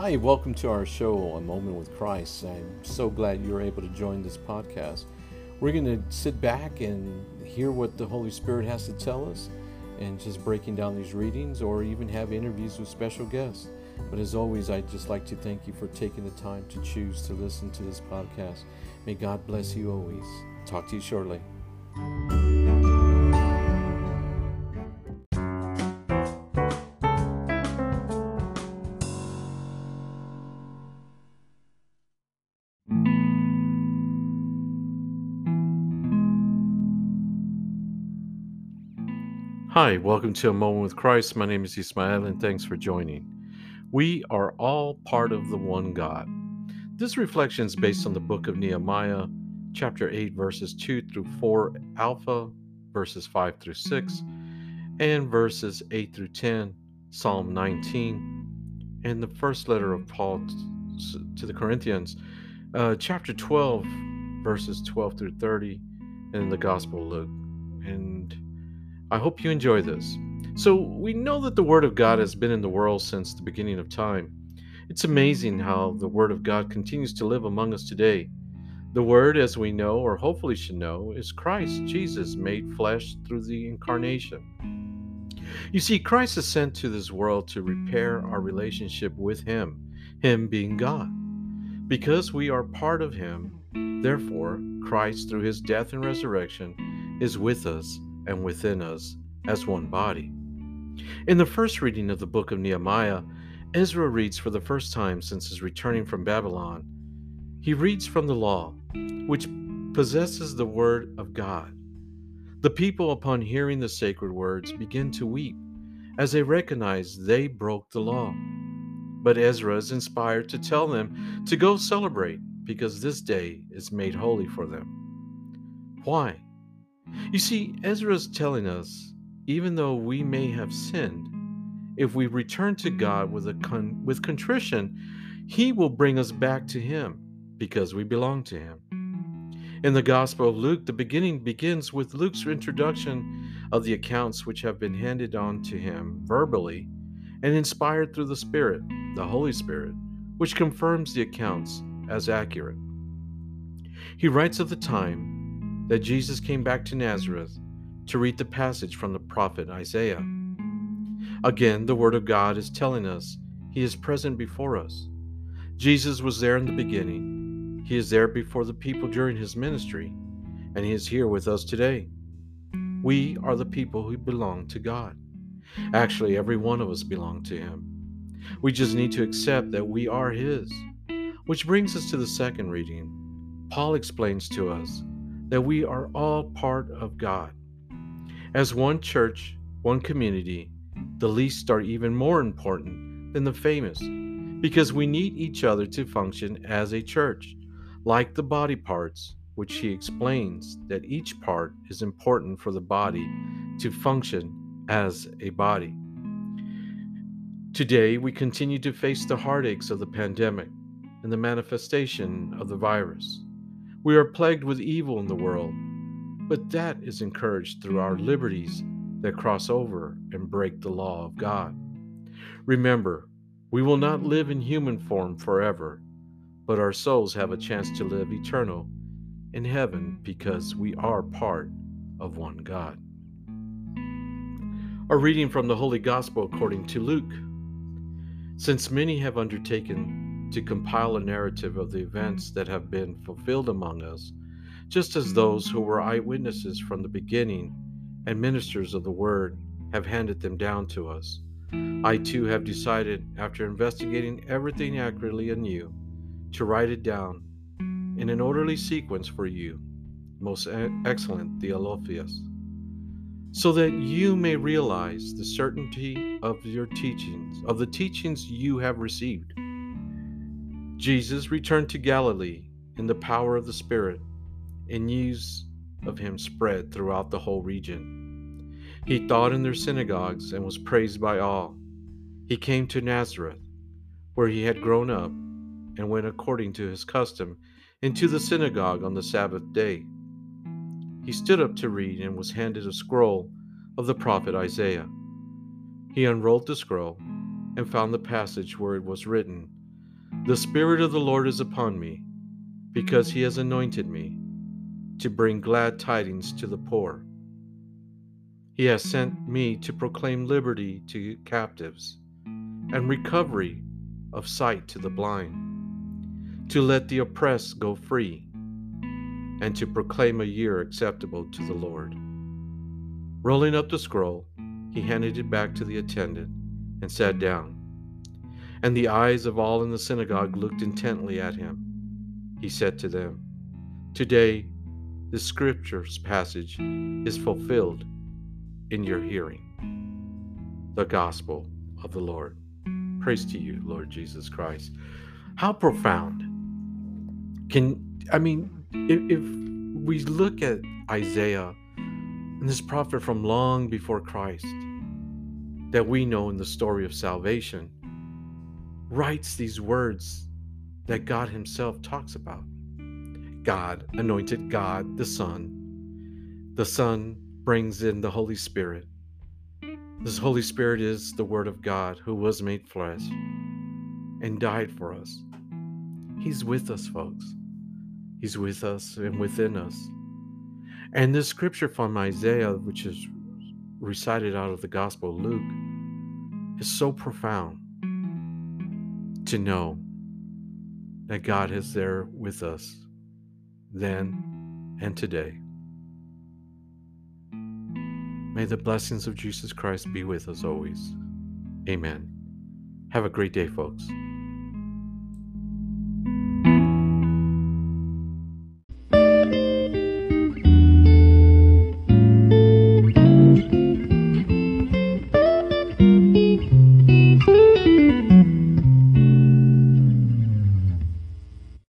Hi, welcome to our show, A Moment with Christ. I'm so glad you're able to join this podcast. We're going to sit back and hear what the Holy Spirit has to tell us and just breaking down these readings or even have interviews with special guests. But as always, I'd just like to thank you for taking the time to choose to listen to this podcast. May God bless you always. Talk to you shortly. Hi, welcome to A Moment with Christ. My name is Ismael, and thanks for joining. We are all part of the one God. This reflection is based on the book of Nehemiah, chapter 8, verses 2 through 4, Alpha, verses 5 through 6, and verses 8 through 10, Psalm 19, and the first letter of Paul to the Corinthians, uh, chapter 12, verses 12 through 30, and the Gospel of Luke. And I hope you enjoy this. So, we know that the Word of God has been in the world since the beginning of time. It's amazing how the Word of God continues to live among us today. The Word, as we know, or hopefully should know, is Christ, Jesus, made flesh through the incarnation. You see, Christ is sent to this world to repair our relationship with Him, Him being God. Because we are part of Him, therefore, Christ, through His death and resurrection, is with us and within us as one body. In the first reading of the book of Nehemiah, Ezra reads for the first time since his returning from Babylon. He reads from the law, which possesses the word of God. The people, upon hearing the sacred words, begin to weep as they recognize they broke the law. But Ezra is inspired to tell them to go celebrate because this day is made holy for them. Why? You see, Ezra is telling us even though we may have sinned, if we return to God with, a con- with contrition, He will bring us back to Him because we belong to Him. In the Gospel of Luke, the beginning begins with Luke's introduction of the accounts which have been handed on to him verbally and inspired through the Spirit, the Holy Spirit, which confirms the accounts as accurate. He writes of the time that Jesus came back to Nazareth to read the passage from the prophet Isaiah. Again, the Word of God is telling us He is present before us. Jesus was there in the beginning, He is there before the people during His ministry, and He is here with us today. We are the people who belong to God. Actually, every one of us belong to Him. We just need to accept that we are His. Which brings us to the second reading. Paul explains to us that we are all part of God. As one church, one community, the least are even more important than the famous because we need each other to function as a church, like the body parts, which he explains that each part is important for the body to function as a body. Today, we continue to face the heartaches of the pandemic and the manifestation of the virus. We are plagued with evil in the world, but that is encouraged through our liberties that cross over and break the law of God. Remember, we will not live in human form forever, but our souls have a chance to live eternal in heaven because we are part of one God. A reading from the Holy Gospel according to Luke. Since many have undertaken to compile a narrative of the events that have been fulfilled among us, just as those who were eyewitnesses from the beginning and ministers of the word have handed them down to us. I too have decided, after investigating everything accurately anew, to write it down in an orderly sequence for you, most excellent Theophilus, so that you may realize the certainty of your teachings, of the teachings you have received Jesus returned to Galilee in the power of the Spirit, and news of him spread throughout the whole region. He taught in their synagogues and was praised by all. He came to Nazareth, where he had grown up, and went according to his custom into the synagogue on the Sabbath day. He stood up to read and was handed a scroll of the prophet Isaiah. He unrolled the scroll and found the passage where it was written, The Spirit of the Lord is upon me, because he has anointed me to bring glad tidings to the poor. He has sent me to proclaim liberty to captives and recovery of sight to the blind, to let the oppressed go free, and to proclaim a year acceptable to the Lord. Rolling up the scroll, he handed it back to the attendant and sat down. And the eyes of all in the synagogue looked intently at him. He said to them, Today, this scripture's passage is fulfilled in your hearing. The Gospel of the Lord. Praise to you, Lord Jesus Christ. How profound. Can, I mean, if, if we look at Isaiah and this prophet from long before Christ that we know in the story of salvation, writes these words that God Himself talks about. God anointed God the Son. The Son brings in the Holy Spirit. This Holy Spirit is the Word of God who was made flesh and died for us. He's with us, folks. He's with us and within us. And this scripture from Isaiah, which is recited out of the Gospel of Luke, is so profound to know that God is there with us then and today. May the blessings of Jesus Christ be with us always. Amen. Have a great day, folks.